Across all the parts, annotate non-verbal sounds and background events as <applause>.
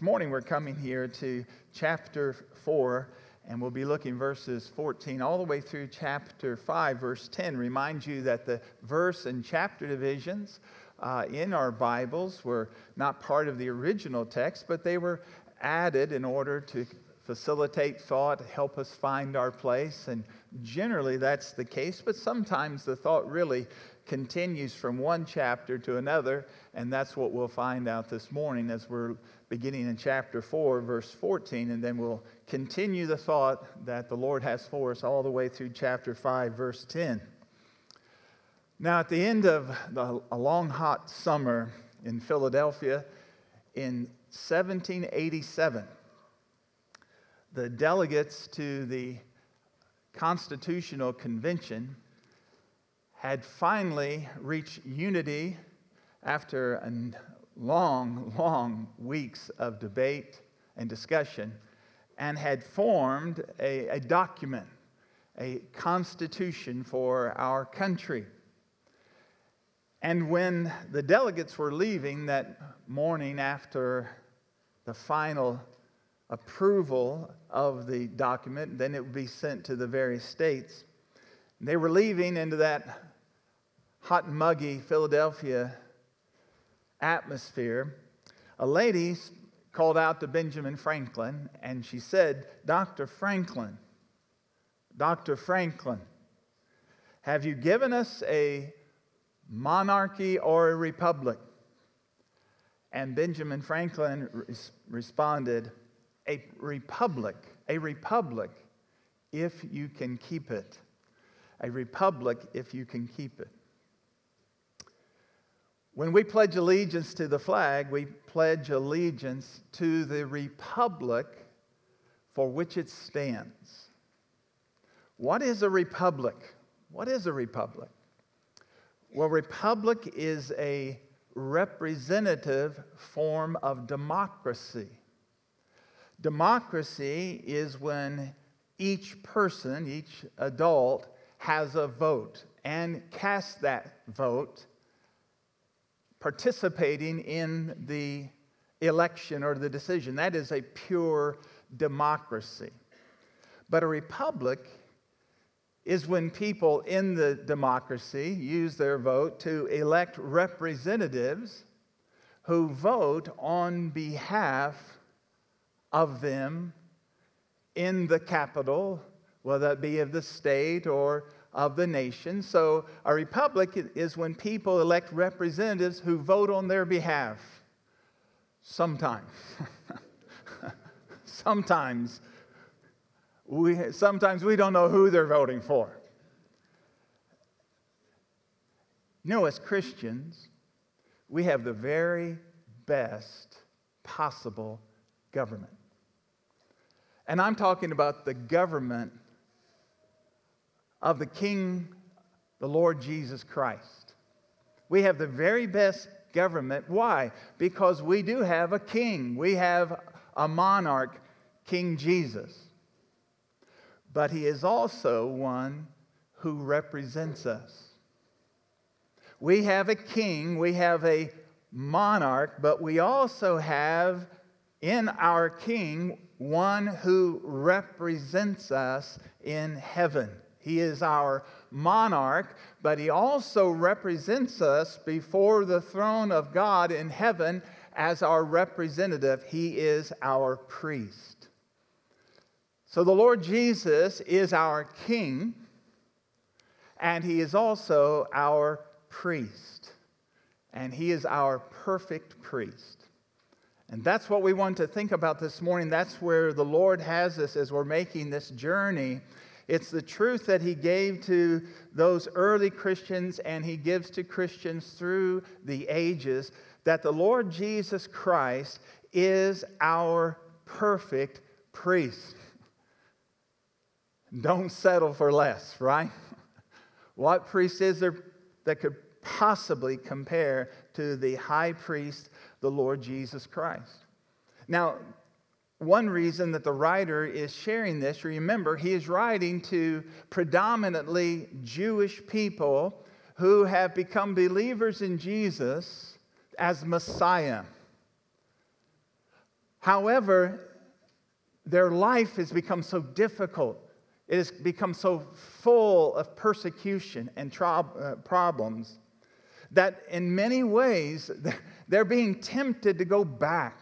This morning we're coming here to chapter 4, and we'll be looking verses 14 all the way through chapter 5, verse 10. Remind you that the verse and chapter divisions uh, in our Bibles were not part of the original text, but they were added in order to facilitate thought, help us find our place. And generally that's the case, but sometimes the thought really continues from one chapter to another, and that's what we'll find out this morning as we're beginning in chapter 4, verse 14, and then we'll continue the thought that the Lord has for us all the way through chapter 5, verse 10. Now, at the end of the, a long, hot summer in Philadelphia in 1787, the delegates to the Constitutional Convention had finally reached unity after a long, long weeks of debate and discussion and had formed a, a document, a constitution for our country. And when the delegates were leaving that morning after the final approval of the document, then it would be sent to the various states. They were leaving into that hot muggy Philadelphia atmosphere, a lady called out to Benjamin Franklin and she said, Dr. Franklin, Dr. Franklin, have you given us a monarchy or a republic? And Benjamin Franklin res- responded, A republic, a republic, if you can keep it. A republic, if you can keep it. When we pledge allegiance to the flag, we pledge allegiance to the republic for which it stands. What is a republic? What is a republic? Well, republic is a representative form of democracy. Democracy is when each person, each adult, has a vote and casts that vote participating in the election or the decision. That is a pure democracy. But a republic is when people in the democracy use their vote to elect representatives who vote on behalf of them in the capital, whether that be of the state or of the nation. So a republic is when people elect representatives who vote on their behalf. Sometimes. <laughs> sometimes we, sometimes we don't know who they're voting for. You know, as Christians, we have the very best possible government. And I'm talking about the government of the King, the Lord Jesus Christ. We have the very best government. Why? Because we do have a king, we have a monarch, King Jesus. But he is also one who represents us. We have a king, we have a monarch, but we also have in our king one who represents us in heaven. He is our monarch, but he also represents us before the throne of God in heaven as our representative. He is our priest. So the Lord Jesus is our king, and he is also our priest. And he is our perfect priest. And that's what we want to think about this morning. That's where the Lord has us as we're making this journey it's the truth that he gave to those early Christians and he gives to Christians through the ages that the Lord Jesus Christ is our perfect priest. Don't settle for less, right? What priest is there that could possibly compare to the high priest, the Lord Jesus Christ? Now, one reason that the writer is sharing this, remember, he is writing to predominantly Jewish people who have become believers in Jesus as Messiah. However, their life has become so difficult. It has become so full of persecution and uh, problems that in many ways <laughs> they're being tempted to go back,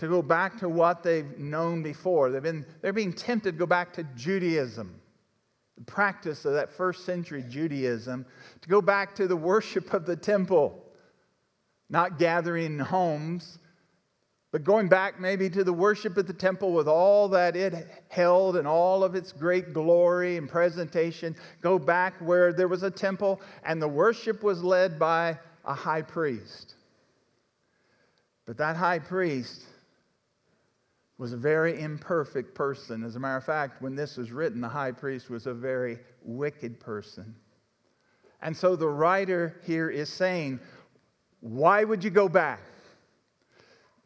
to go back to what they've known before. They've been, they're being tempted to go back to Judaism, the practice of that first century Judaism, to go back to the worship of the temple, not gathering in homes, but going back maybe to the worship at the temple with all that it held and all of its great glory and presentation, go back where there was a temple and the worship was led by a high priest. But that high priest was a very imperfect person. As a matter of fact, when this was written, the high priest was a very wicked person. And so the writer here is saying, Why would you go back?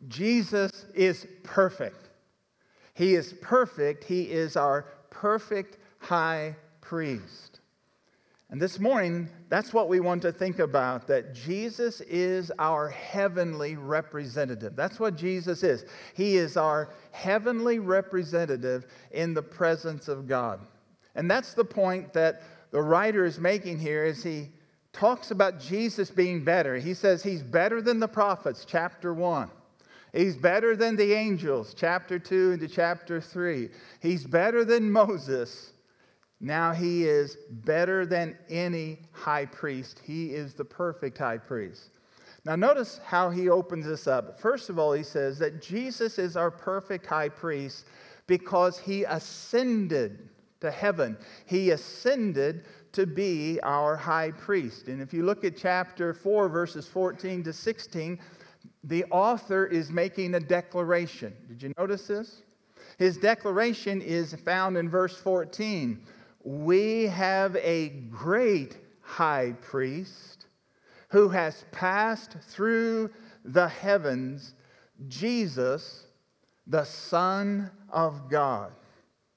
Jesus is perfect. He is perfect. He is our perfect high priest. And this morning, that's what we want to think about that Jesus is our heavenly representative. That's what Jesus is. He is our heavenly representative in the presence of God. And that's the point that the writer is making here as he talks about Jesus being better. He says he's better than the prophets, chapter 1. He's better than the angels, chapter 2 into chapter 3. He's better than Moses. Now he is better than any high priest. He is the perfect high priest. Now, notice how he opens this up. First of all, he says that Jesus is our perfect high priest because he ascended to heaven. He ascended to be our high priest. And if you look at chapter 4, verses 14 to 16, the author is making a declaration. Did you notice this? His declaration is found in verse 14. We have a great high priest who has passed through the heavens, Jesus, the Son of God.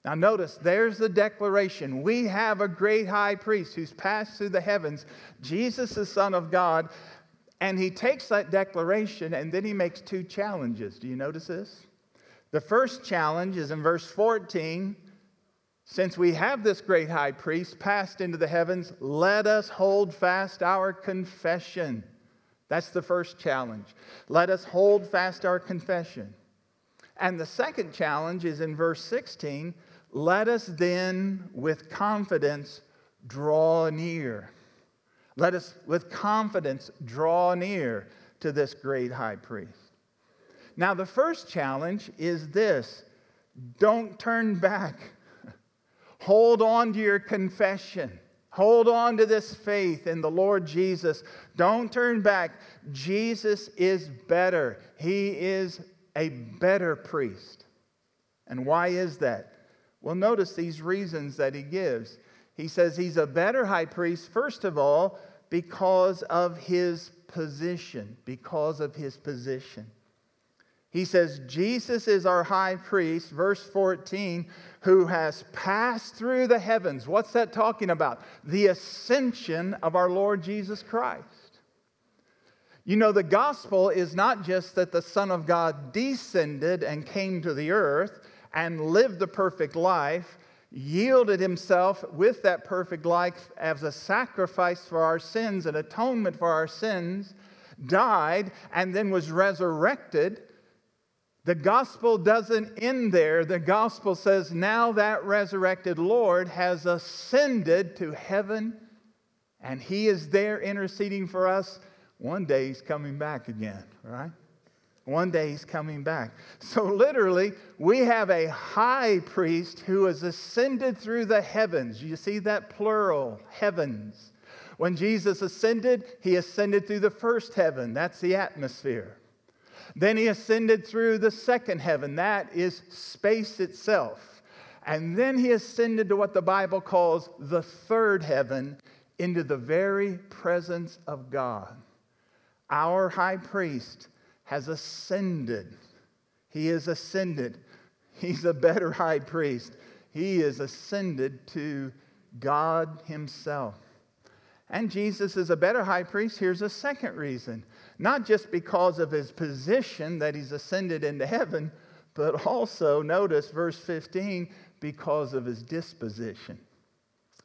Now, notice there's the declaration. We have a great high priest who's passed through the heavens, Jesus, the Son of God. And he takes that declaration and then he makes two challenges. Do you notice this? The first challenge is in verse 14. Since we have this great high priest passed into the heavens, let us hold fast our confession. That's the first challenge. Let us hold fast our confession. And the second challenge is in verse 16 let us then with confidence draw near. Let us with confidence draw near to this great high priest. Now, the first challenge is this don't turn back. Hold on to your confession. Hold on to this faith in the Lord Jesus. Don't turn back. Jesus is better. He is a better priest. And why is that? Well, notice these reasons that he gives. He says he's a better high priest, first of all, because of his position. Because of his position. He says, Jesus is our high priest, verse 14, who has passed through the heavens. What's that talking about? The ascension of our Lord Jesus Christ. You know, the gospel is not just that the Son of God descended and came to the earth and lived the perfect life yielded himself with that perfect life as a sacrifice for our sins, an atonement for our sins, died, and then was resurrected. The gospel doesn't end there. The gospel says now that resurrected Lord has ascended to heaven and he is there interceding for us. One day he's coming back again, right? One day he's coming back. So, literally, we have a high priest who has ascended through the heavens. You see that plural, heavens. When Jesus ascended, he ascended through the first heaven. That's the atmosphere. Then he ascended through the second heaven. That is space itself. And then he ascended to what the Bible calls the third heaven, into the very presence of God. Our high priest has ascended. He is ascended. He's a better high priest. He is ascended to God Himself. And Jesus is a better high priest. Here's a second reason not just because of his position that he's ascended into heaven, but also, notice verse 15, because of his disposition.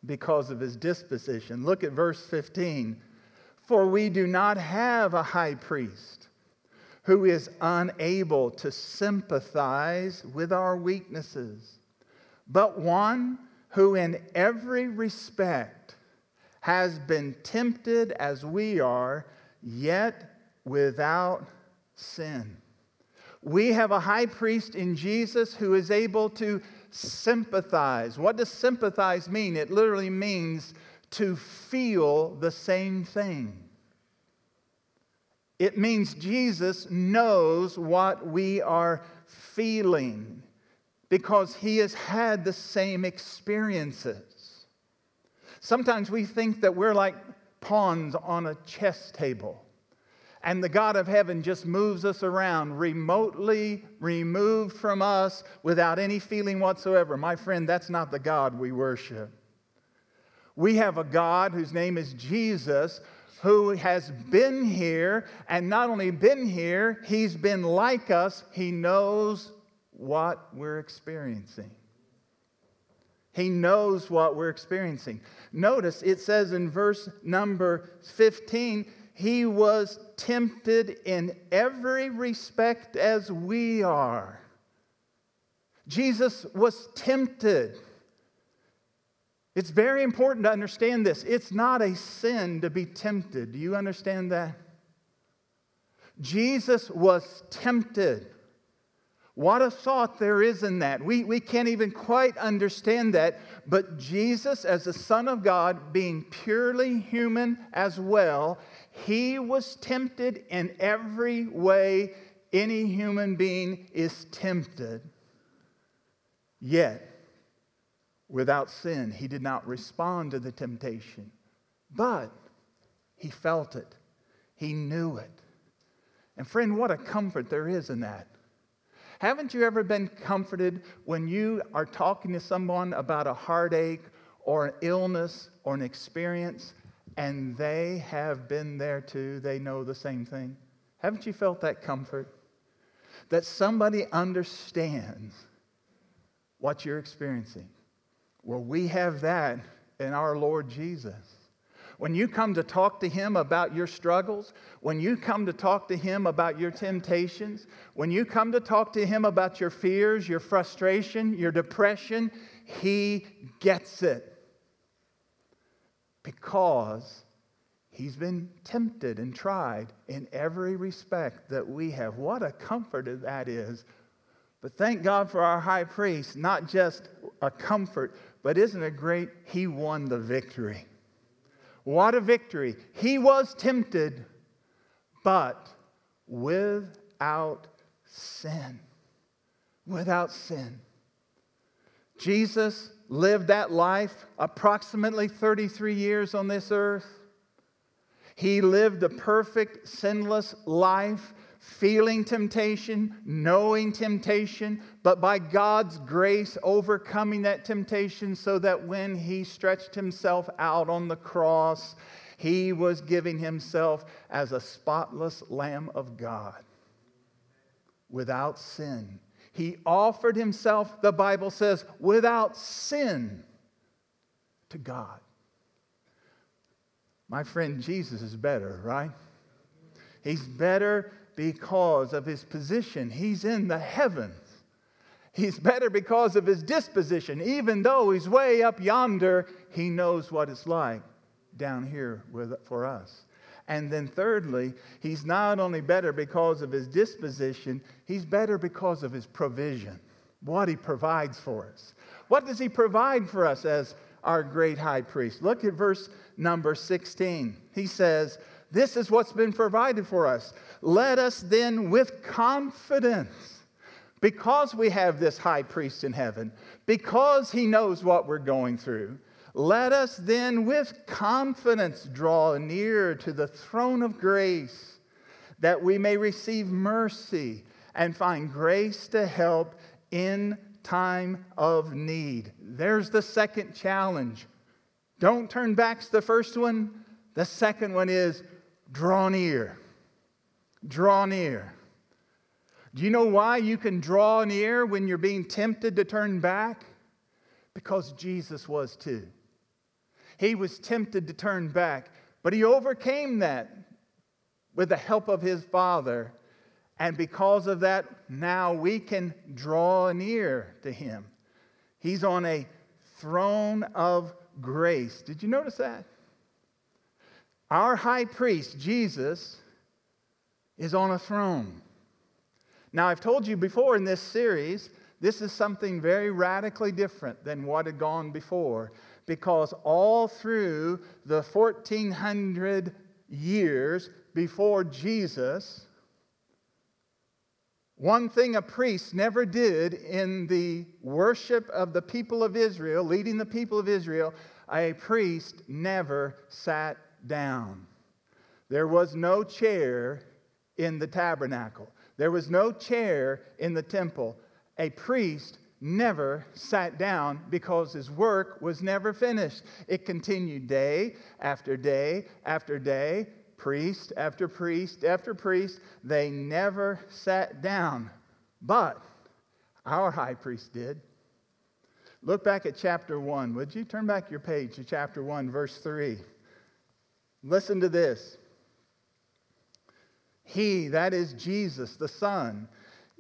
Because of his disposition. Look at verse 15. For we do not have a high priest who is unable to sympathize with our weaknesses, but one who in every respect has been tempted as we are, yet without sin. We have a high priest in Jesus who is able to sympathize. What does sympathize mean? It literally means to feel the same thing. It means Jesus knows what we are feeling because he has had the same experiences. Sometimes we think that we're like pawns on a chess table and the God of heaven just moves us around, remotely removed from us without any feeling whatsoever. My friend, that's not the God we worship. We have a God whose name is Jesus who has been here, and not only been here, he's been like us. He knows what we're experiencing. He knows what we're experiencing. Notice it says in verse number 15, he was tempted in every respect as we are. Jesus was tempted. It's very important to understand this. It's not a sin to be tempted. Do you understand that? Jesus was tempted. What a thought there is in that. We, we can't even quite understand that. But Jesus, as the Son of God, being purely human as well, he was tempted in every way any human being is tempted. Yet, without sin, he did not respond to the temptation. But he felt it, he knew it. And, friend, what a comfort there is in that. Haven't you ever been comforted when you are talking to someone about a heartache or an illness or an experience and they have been there too? They know the same thing. Haven't you felt that comfort? That somebody understands what you're experiencing. Well, we have that in our Lord Jesus. When you come to talk to Him about your struggles, when you come to talk to Him about your temptations, when you come to talk to Him about your fears, your frustration, your depression, He gets it. Because He's been tempted and tried in every respect that we have. What a comfort that is. But thank God for our high priest, not just a comfort, but isn't it great? He won the victory. What a victory. He was tempted, but without sin. Without sin. Jesus lived that life approximately 33 years on this earth. He lived a perfect, sinless life feeling temptation, knowing temptation, but by God's grace overcoming that temptation so that when he stretched himself out on the cross, he was giving himself as a spotless Lamb of God without sin. He offered himself, the Bible says, without sin to God. My friend, Jesus is better, right? He's better because of his position. He's in the heavens. He's better because of his disposition. Even though he's way up yonder, he knows what it's like down here with, for us. And then, thirdly, he's not only better because of his disposition, he's better because of his provision, what he provides for us. What does he provide for us as our great high priest? Look at verse number 16. He says, This is what's been provided for us. Let us then with confidence, because we have this high priest in heaven, because he knows what we're going through, let us then with confidence draw near to the throne of grace that we may receive mercy and find grace to help in time of need. There's the second challenge. Don't turn back to the first one. The second one is draw near. Draw near. Do you know why you can draw near when you're being tempted to turn back? Because Jesus was too. He was tempted to turn back, but he overcame that with the help of his Father. And because of that, now we can draw near to him. He's on a throne of grace. Did you notice that? Our high priest, Jesus, is on a throne. Now, I've told you before in this series, this is something very radically different than what had gone before because all through the 1400 years before Jesus, one thing a priest never did in the worship of the people of Israel, leading the people of Israel, a priest never sat down. There was no chair in the tabernacle, there was no chair in the temple. A priest never sat down because his work was never finished. It continued day after day after day, priest after priest after priest. They never sat down. But our high priest did. Look back at chapter 1. Would you turn back your page to chapter 1, verse 3? Listen to this. He, that is Jesus, the Son,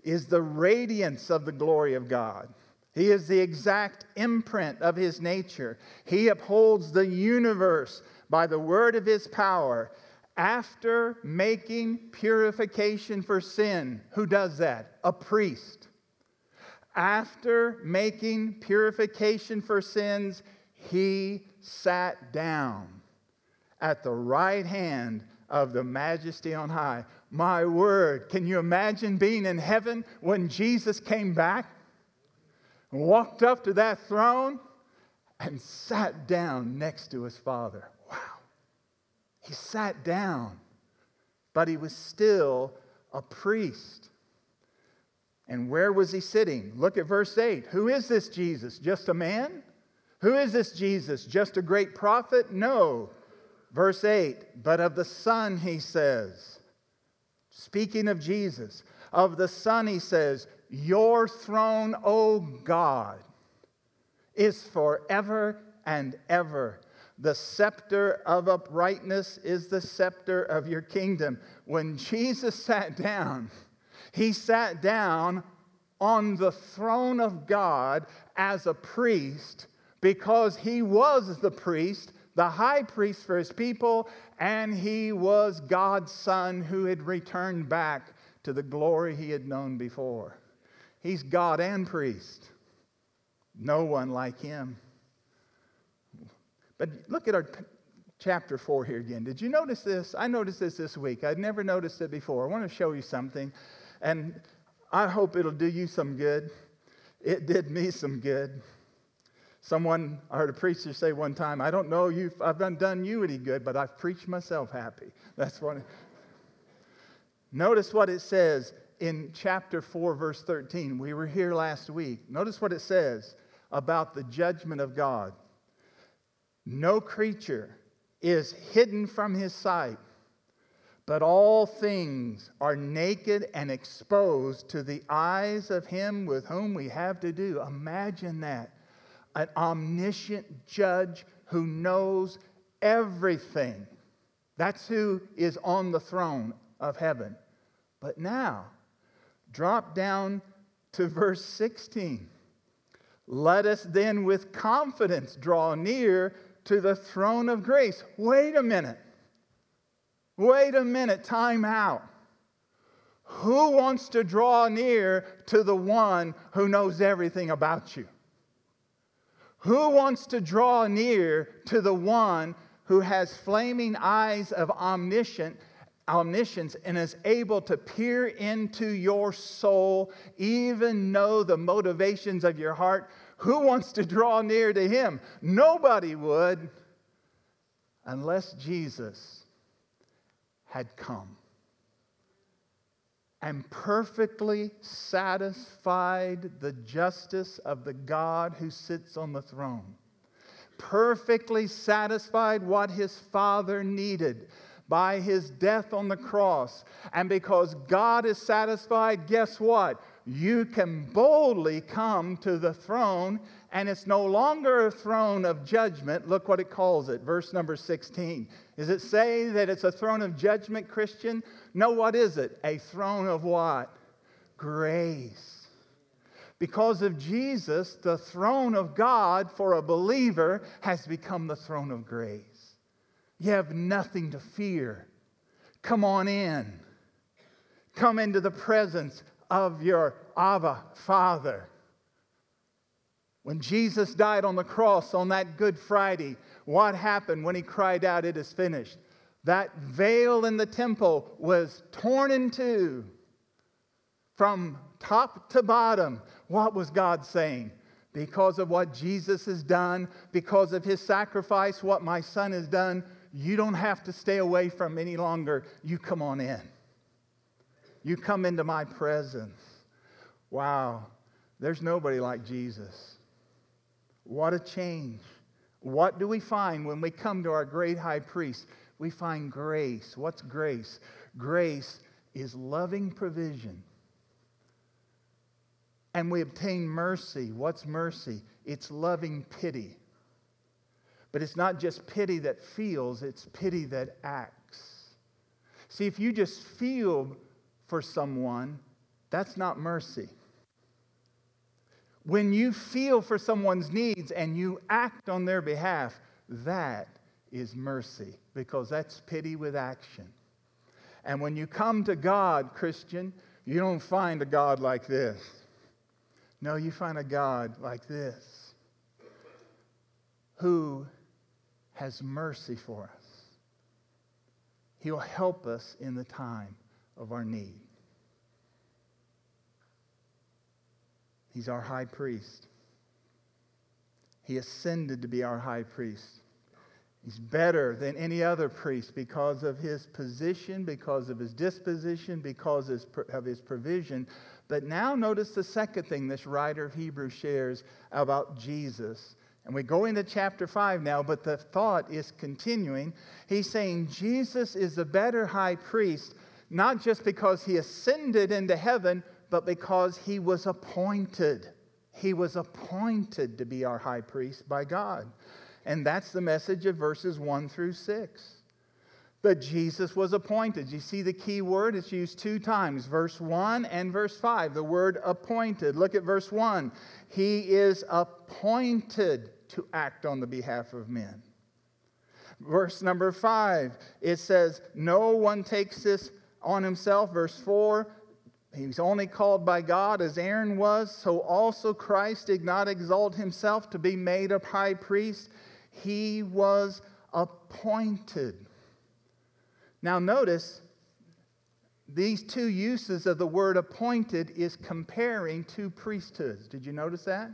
is the radiance of the glory of God. He is the exact imprint of his nature. He upholds the universe by the word of his power. After making purification for sin, who does that? A priest. After making purification for sins, he sat down at the right hand of the majesty on high. My word, can you imagine being in heaven when Jesus came back and walked up to that throne and sat down next to his Father? Wow. He sat down, but he was still a priest. And where was he sitting? Look at verse 8. Who is this Jesus? Just a man? Who is this Jesus? Just a great prophet? No. Verse 8, but of the Son, he says, Speaking of Jesus, of the Son, he says, Your throne, O God, is forever and ever. The scepter of uprightness is the scepter of your kingdom. When Jesus <laughs> sat down, he sat down on the throne of God as a priest because he was the priest the high priest for his people, and he was God's son who had returned back to the glory he had known before. He's God and priest. No one like him. But look at our chapter 4 here again. Did you notice this? I noticed this this week. I'd never noticed it before. I want to show you something, and I hope it'll do you some good. It did me some good. Someone, I heard a preacher say one time, I don't know you, I've done, you any good, but I've preached myself happy. <laughs> That's what. Notice what it says in chapter 4, verse 13. We were here last week. Notice what it says about the judgment of God. No creature is hidden from his sight, but all things are naked and exposed to the eyes of him with whom we have to do. Imagine that an omniscient judge who knows everything. That's who is on the throne of heaven. But now, drop down to verse 16. Let us then with confidence draw near to the throne of grace. Wait a minute. Wait a minute. Time out. Who wants to draw near to the one who knows everything about you? Who wants to draw near to the one who has flaming eyes of omniscient, omniscience and is able to peer into your soul, even know the motivations of your heart? Who wants to draw near to him? Nobody would unless Jesus had come and perfectly satisfied the justice of the God who sits on the throne. Perfectly satisfied what his Father needed. by his death on the cross. And because God is satisfied, guess what? You can boldly come to the throne, and it's no longer a throne of judgment. Look what it calls it, verse number 16. Is it saying that it's a throne of judgment, Christian? No, what is it? A throne of what? Grace. Because of Jesus, the throne of God for a believer has become the throne of grace. You have nothing to fear. Come on in. Come into the presence of your Abba Father. When Jesus died on the cross on that Good Friday, what happened when he cried out, It is finished? That veil in the temple was torn in two from top to bottom. What was God saying? Because of what Jesus has done, because of his sacrifice, what my son has done, you don't have to stay away from any longer. You come on in. You come into my presence. Wow, there's nobody like Jesus. What a change. What do we find when we come to our great high priest? We find grace. What's grace? Grace is loving provision. And we obtain mercy. What's mercy? It's loving pity. But it's not just pity that feels, it's pity that acts. See, if you just feel for someone, that's not mercy. When you feel for someone's needs and you act on their behalf, that is mercy because that's pity with action. And when you come to God, Christian, you don't find a God like this. No, you find a God like this who has mercy for us. He'll help us in the time of our need. He's our high priest. He ascended to be our high priest. He's better than any other priest because of his position, because of his disposition, because of his provision. But now notice the second thing this writer of Hebrews shares about Jesus. And we go into chapter 5 now, but the thought is continuing. He's saying Jesus is a better high priest, not just because he ascended into heaven, but because he was appointed. He was appointed to be our high priest by God. And that's the message of verses 1 through 6. But Jesus was appointed. You see the key word? It's used two times, verse 1 and verse 5. The word appointed. Look at verse 1. He is appointed to act on the behalf of men. Verse number 5, it says, No one takes this on himself. Verse 4, He's only called by God as Aaron was, so also Christ did not exalt himself to be made a high priest. He was appointed. Now, notice these two uses of the word appointed is comparing two priesthoods. Did you notice that?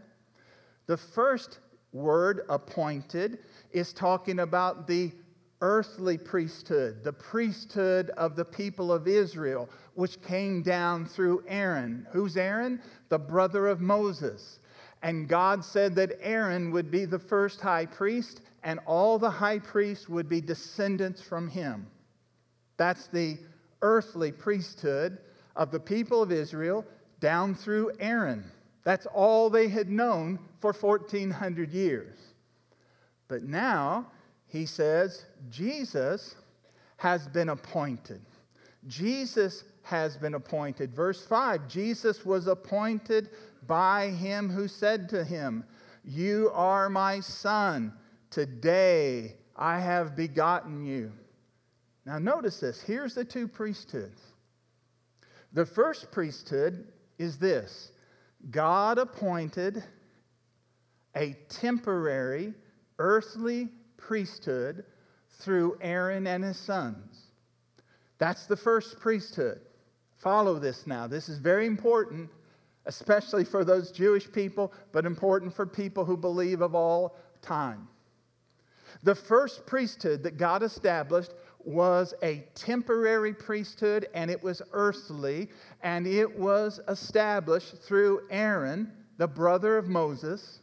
The first word, appointed, is talking about the earthly priesthood, the priesthood of the people of Israel, which came down through Aaron. Who's Aaron? The brother of Moses. And God said that Aaron would be the first high priest, and all the high priests would be descendants from him. That's the earthly priesthood of the people of Israel down through Aaron. That's all they had known for 1400 years. But now, he says, Jesus has been appointed. Jesus has been appointed. Verse 5 Jesus was appointed by him who said to him, You are my son. Today I have begotten you. Now, notice this. Here's the two priesthoods. The first priesthood is this God appointed a temporary earthly priesthood through Aaron and his sons. That's the first priesthood. Follow this now. This is very important, especially for those Jewish people, but important for people who believe of all time. The first priesthood that God established was a temporary priesthood and it was earthly, and it was established through Aaron, the brother of Moses,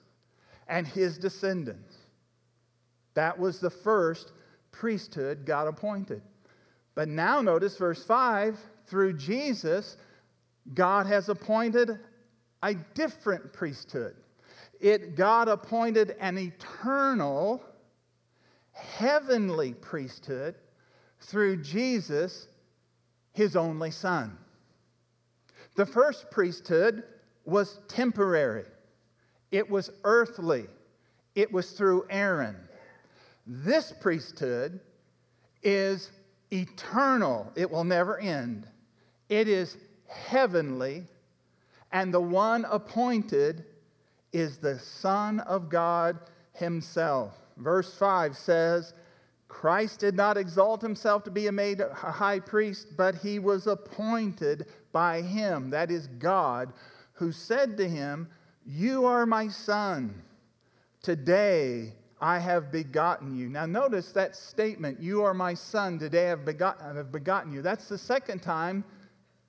and his descendants. That was the first priesthood God appointed. But now notice verse 5 through Jesus, God has appointed a different priesthood. It God appointed an eternal heavenly priesthood through Jesus, his only son. The first priesthood was temporary. It was earthly. It was through Aaron. This priesthood is eternal, it will never end. It is heavenly, and the one appointed is the Son of God Himself. Verse 5 says, Christ did not exalt himself to be a made a high priest, but he was appointed by him, that is God, who said to him, You are my son. Today I have begotten you. Now, notice that statement, You are my son. Today I have, begot- I have begotten you. That's the second time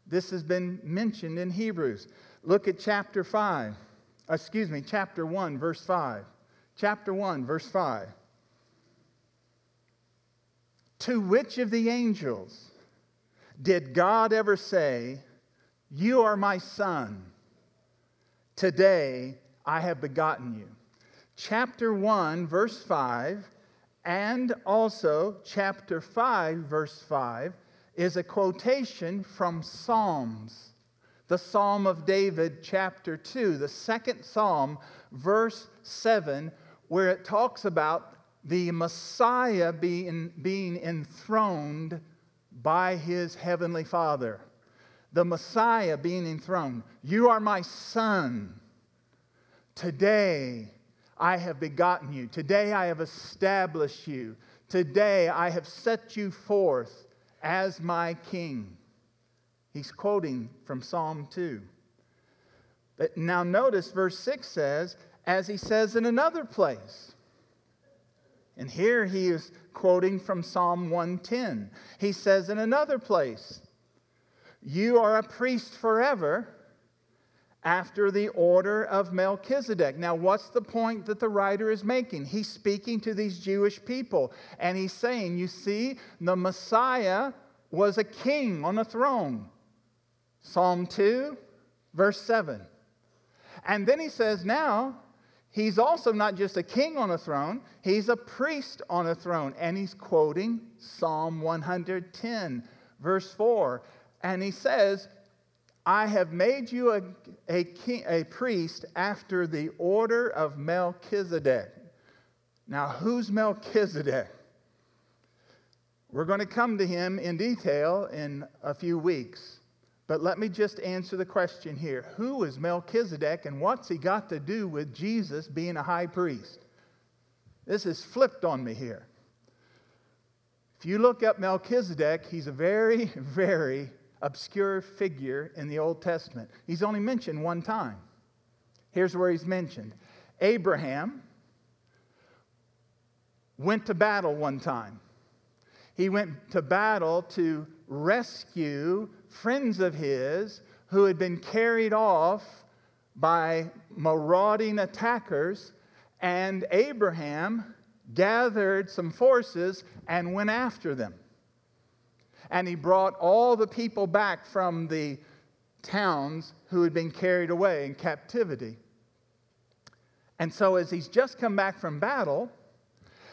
this has been mentioned in Hebrews. Look at chapter 5. Excuse me, chapter 1, verse 5. Chapter 1, verse 5. To which of the angels did God ever say, You are my son? Today I have begotten you? Chapter 1, verse 5, and also chapter 5, verse 5, is a quotation from Psalms. The Psalm of David, chapter 2, the second Psalm, verse 7, where it talks about the Messiah being, being enthroned by his heavenly Father. The Messiah being enthroned. You are my son. Today I have begotten you. Today I have established you. Today I have set you forth as my king. He's quoting from Psalm 2. But now notice verse 6 says, as he says in another place, and here he is quoting from Psalm 110. He says in another place, You are a priest forever after the order of Melchizedek. Now, what's the point that the writer is making? He's speaking to these Jewish people, and he's saying, You see, the Messiah was a king on a throne. Psalm 2, verse 7. And then he says, Now, He's also not just a king on a throne, he's a priest on a throne. And he's quoting Psalm 110, verse 4. And he says, I have made you a, a, king, a priest after the order of Melchizedek. Now, who's Melchizedek? We're going to come to him in detail in a few weeks. But let me just answer the question here Who is Melchizedek and what's he got to do with Jesus being a high priest? This is flipped on me here. If you look up Melchizedek, he's a very, <laughs> very obscure figure in the Old Testament. He's only mentioned one time. Here's where he's mentioned Abraham went to battle one time. He went to battle to rescue friends of his who had been carried off by marauding attackers, and Abraham gathered some forces and went after them. And he brought all the people back from the towns who had been carried away in captivity. And so, as he's just come back from battle,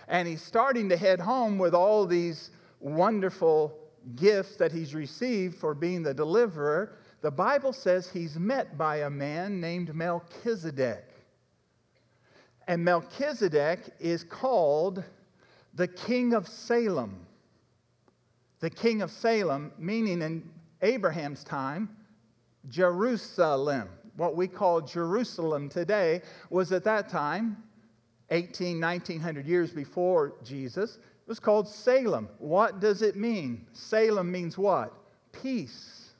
and he's starting to head home with all these wonderful gifts that he's received for being the deliverer, the Bible says he's met by a man named Melchizedek. And Melchizedek is called the king of Salem. The king of Salem, meaning in Abraham's time, Jerusalem. What we call Jerusalem today was at that time, 18, 1900 years before Jesus, it was called Salem. What does it mean? Salem means what? Peace.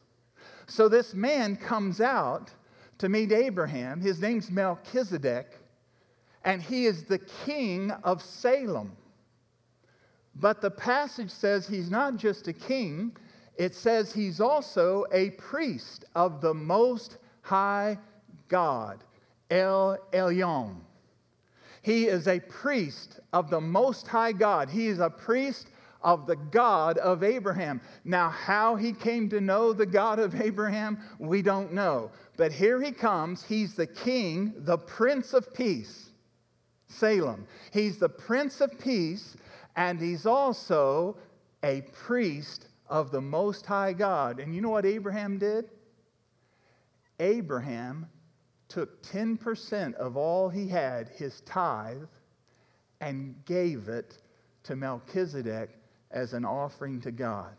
So this man comes out to meet Abraham. His name's Melchizedek, and he is the king of Salem. But the passage says he's not just a king, it says he's also a priest of the Most High God, El Elyon. He is a priest of the Most High God. He is a priest of the God of Abraham. Now, how he came to know the God of Abraham, we don't know. But here he comes. He's the king, the prince of peace, Salem. He's the prince of peace, and he's also a priest of the Most High God. And you know what Abraham did? Abraham took 10% of all he had, his tithe, and gave it to Melchizedek as an offering to God.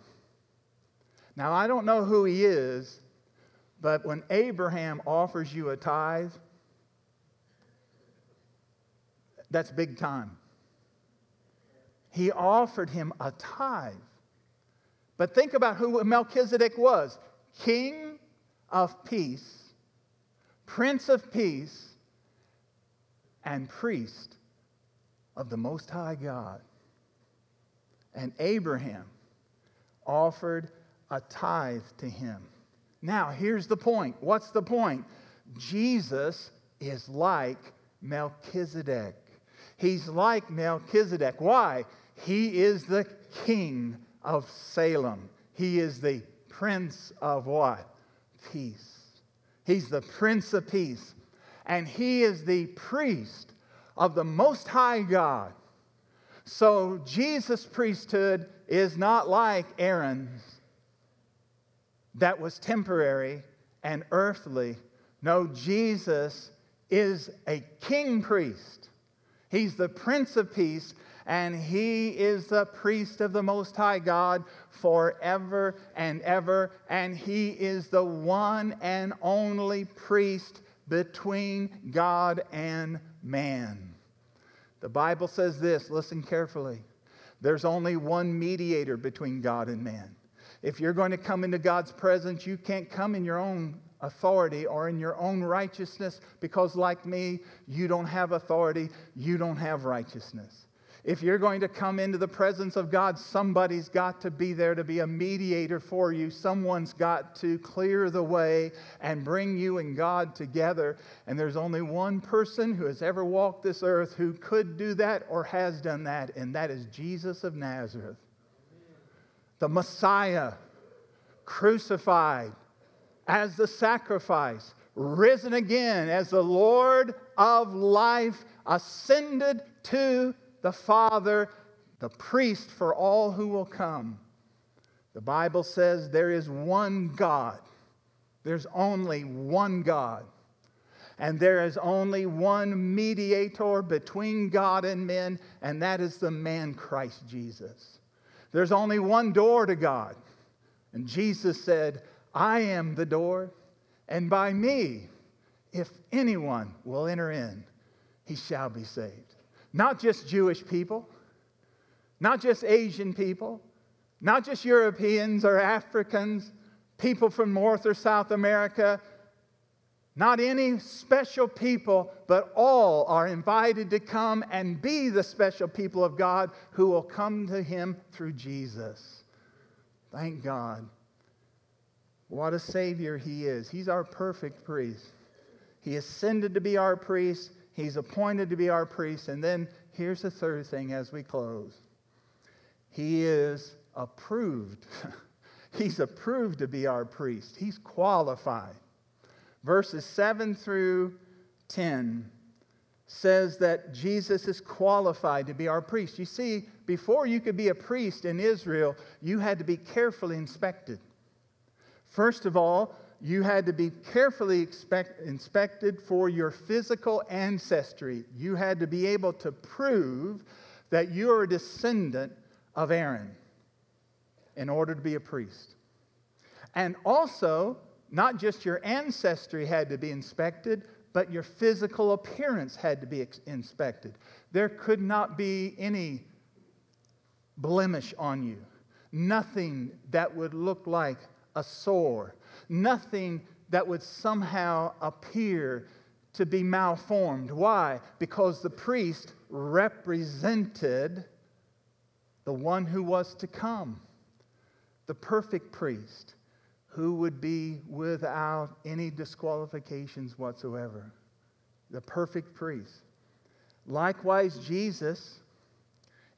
Now, I don't know who he is, but when Abraham offers you a tithe, that's big time. He offered him a tithe. But think about who Melchizedek was King of peace, Prince of peace, and priest of the Most High God. And Abraham offered a tithe to him. Now, here's the point. What's the point? Jesus is like Melchizedek. He's like Melchizedek. Why? He is the king of Salem. He is the prince of what? Peace. He's the prince of peace. And he is the priest of the Most High God. So Jesus' priesthood is not like Aaron's, that was temporary and earthly. No, Jesus is a king priest. He's the Prince of Peace, and he is the priest of the Most High God forever and ever. And he is the one and only priest between God and man. The Bible says this listen carefully. There's only one mediator between God and man. If you're going to come into God's presence, you can't come in your own authority or in your own righteousness because, like me, you don't have authority, you don't have righteousness. If you're going to come into the presence of God, somebody's got to be there to be a mediator for you. Someone's got to clear the way and bring you and God together. And there's only one person who has ever walked this earth who could do that or has done that, and that is Jesus of Nazareth. The Messiah, crucified as the sacrifice, risen again as the Lord of life, ascended to the Father, the priest for all who will come. The Bible says there is one God. There's only one God. And there is only one mediator between God and men, and that is the man Christ Jesus. There's only one door to God. And Jesus said, I am the door, and by me, if anyone will enter in, he shall be saved. Not just Jewish people, not just Asian people, not just Europeans or Africans, people from North or South America, not any special people, but all are invited to come and be the special people of God who will come to Him through Jesus. Thank God. What a Savior He is. He's our perfect priest. He ascended to be our priest. He's appointed to be our priest. And then here's the third thing as we close He is approved. <laughs> He's approved to be our priest, He's qualified. Verses 7 through 10 says that Jesus is qualified to be our priest. You see, before you could be a priest in Israel, you had to be carefully inspected. First of all, you had to be carefully expect, inspected for your physical ancestry. You had to be able to prove that you're a descendant of Aaron in order to be a priest. And also, not just your ancestry had to be inspected, but your physical appearance had to be inspected. There could not be any blemish on you, nothing that would look like a sore nothing that would somehow appear to be malformed. Why? Because the priest represented the one who was to come, the perfect priest who would be without any disqualifications whatsoever. The perfect priest. Likewise, Jesus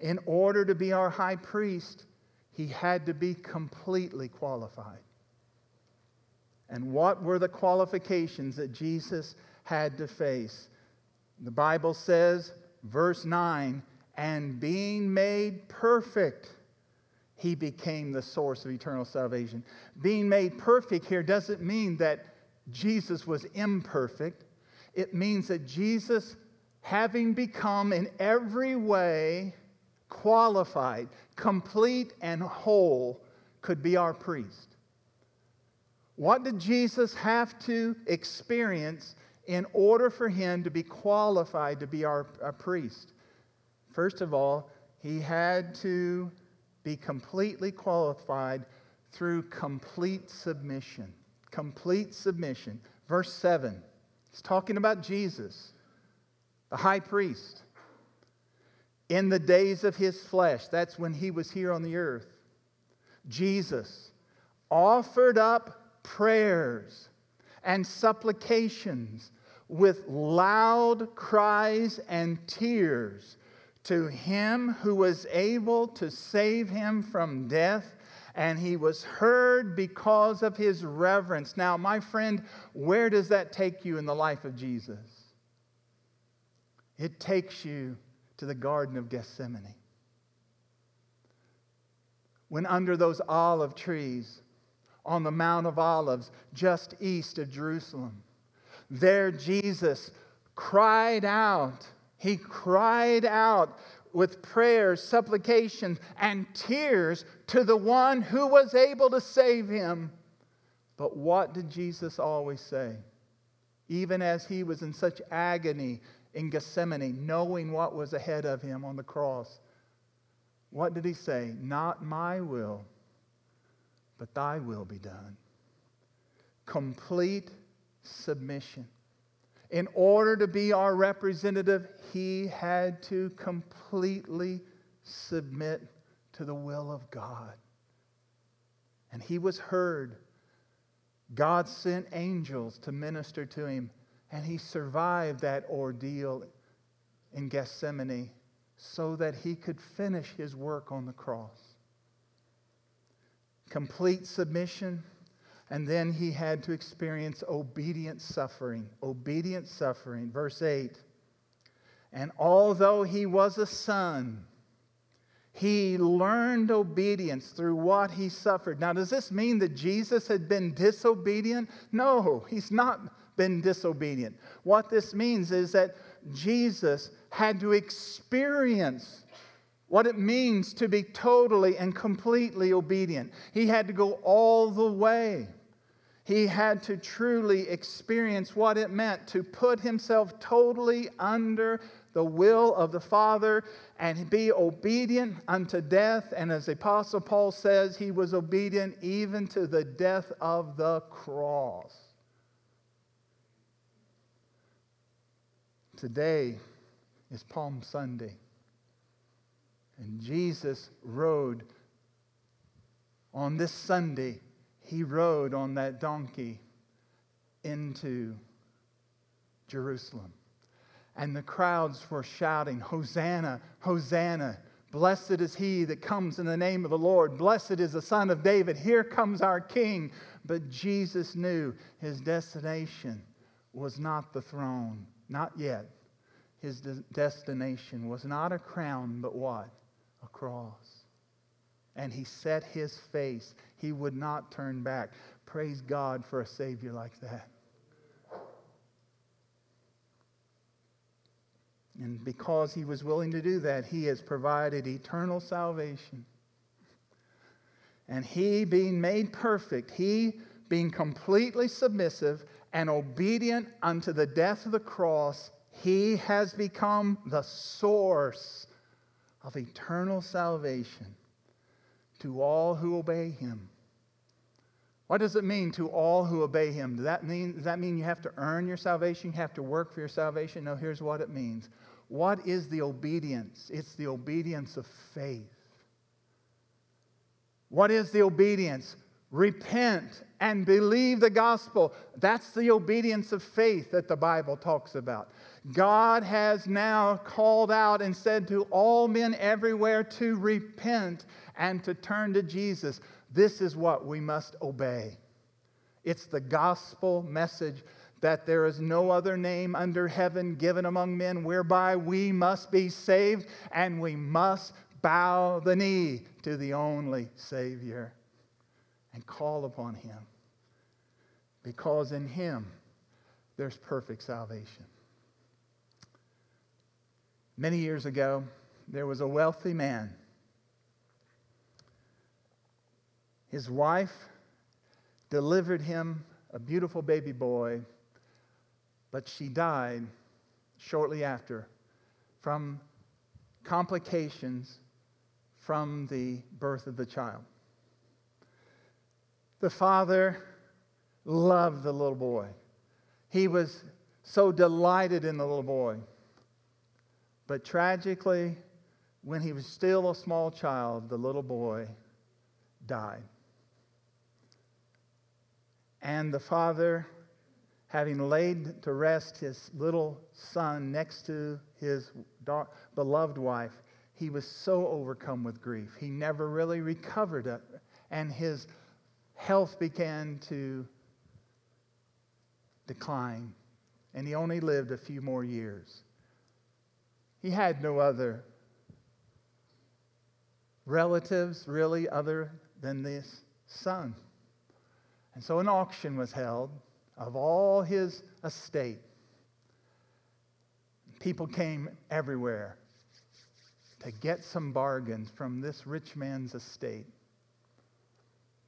In order to be our high priest, he had to be completely qualified. And what were the qualifications that Jesus had to face? The Bible says, verse 9, and being made perfect, he became the source of eternal salvation. Being made perfect here doesn't mean that Jesus was imperfect, it means that Jesus, having become in every way qualified, complete, and whole, could be our priest. What did Jesus have to experience in order for him to be qualified to be our, priest? First of all, he had to be completely qualified through complete submission. Complete submission. Verse 7, he's talking about Jesus, the high priest. In the days of his flesh, that's when he was here on the earth, Jesus offered up prayers and supplications with loud cries and tears to him who was able to save him from death, and he was heard because of his reverence. Now, my friend, where does that take you in the life of Jesus? It takes you to the Garden of Gethsemane. When under those olive trees on the Mount of Olives, just east of Jerusalem, there Jesus cried out he cried out with prayers, supplications, and tears to the one who was able to save him. But what did Jesus always say? Even as he was in such agony in Gethsemane, knowing what was ahead of him on the cross, what did he say? Not my will, but thy will be done. Complete submission. In order to be our representative, he had to completely submit to the will of God. And he was heard. God sent angels to minister to him, and he survived that ordeal in Gethsemane so that he could finish his work on the cross. Complete submission and then he had to experience obedient suffering. Obedient suffering. Verse 8. And although he was a son, he learned obedience through what he suffered. Now, does this mean that Jesus had been disobedient? No, he's not been disobedient. What this means is that Jesus had to experience what it means to be totally and completely obedient. He had to go all the way. He had to truly experience what it meant to put himself totally under the will of the Father and be obedient unto death. And as the Apostle Paul says, he was obedient even to the death of the cross. Today is Palm Sunday. And Jesus rode on this Sunday he rode on that donkey into Jerusalem. And the crowds were shouting, Hosanna, Hosanna. Blessed is he that comes in the name of the Lord. Blessed is the Son of David. Here comes our King. But Jesus knew his destination was not the throne, not yet. His de- destination was not a crown, but what? Cross and he set his face. He would not turn back. Praise God for a Savior like that. And because he was willing to do that, he has provided eternal salvation. And he being made perfect, he being completely submissive and obedient unto the death of the cross, he has become the source of eternal salvation to all who obey him. What does it mean to all who obey him? Does that mean, does that mean you have to earn your salvation? You have to work for your salvation? No, here's what it means. What is the obedience? It's the obedience of faith. What is the obedience? repent and believe the gospel. That's the obedience of faith that the Bible talks about. God has now called out and said to all men everywhere to repent and to turn to Jesus. This is what we must obey. It's the gospel message that there is no other name under heaven given among men whereby we must be saved, and we must bow the knee to the only Savior and call upon Him. Because in Him there's perfect salvation. Many years ago, there was a wealthy man. His wife delivered him a beautiful baby boy, but she died shortly after from complications from the birth of the child. The father loved the little boy. He was so delighted in the little boy. But tragically, when he was still a small child, the little boy died. And the father, having laid to rest his little son next to his beloved wife, he was so overcome with grief. He never really recovered it. And his health began to decline. And he only lived a few more years. He had no other relatives, really, other than this son. And so an auction was held of all his estate. People came everywhere to get some bargains from this rich man's estate.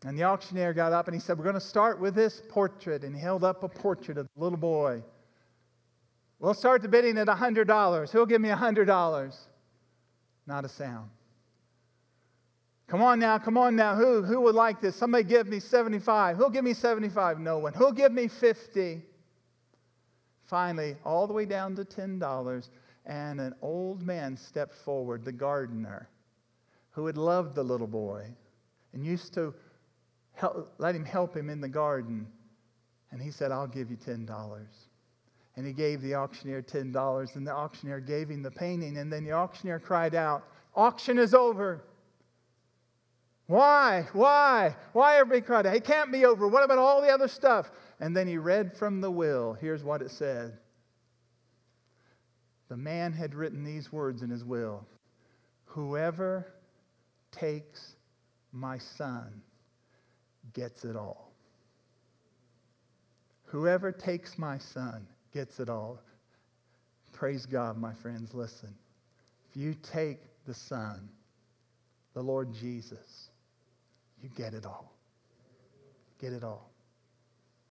And the auctioneer got up and he said, We're going to start with this portrait. And he held up a portrait of the little boy. We'll start the bidding at $100. Who'll give me $100? Not a sound. Come on now, come on now. Who, who would like this? Somebody give me 75. Who'll give me 75? No one. Who'll give me 50? Finally, all the way down to $10, and an old man stepped forward, the gardener, who had loved the little boy and used to help, let him help him in the garden. And he said, I'll give you $10. And he gave the auctioneer $10, and the auctioneer gave him the painting. And then the auctioneer cried out, Auction is over. Why? Why? Why everybody cried out? It can't be over. What about all the other stuff? And then he read from the will. Here's what it said The man had written these words in his will Whoever takes my son gets it all. Whoever takes my son gets it all. Praise God, my friends. Listen. If you take the Son, the Lord Jesus, you get it all. Get it all.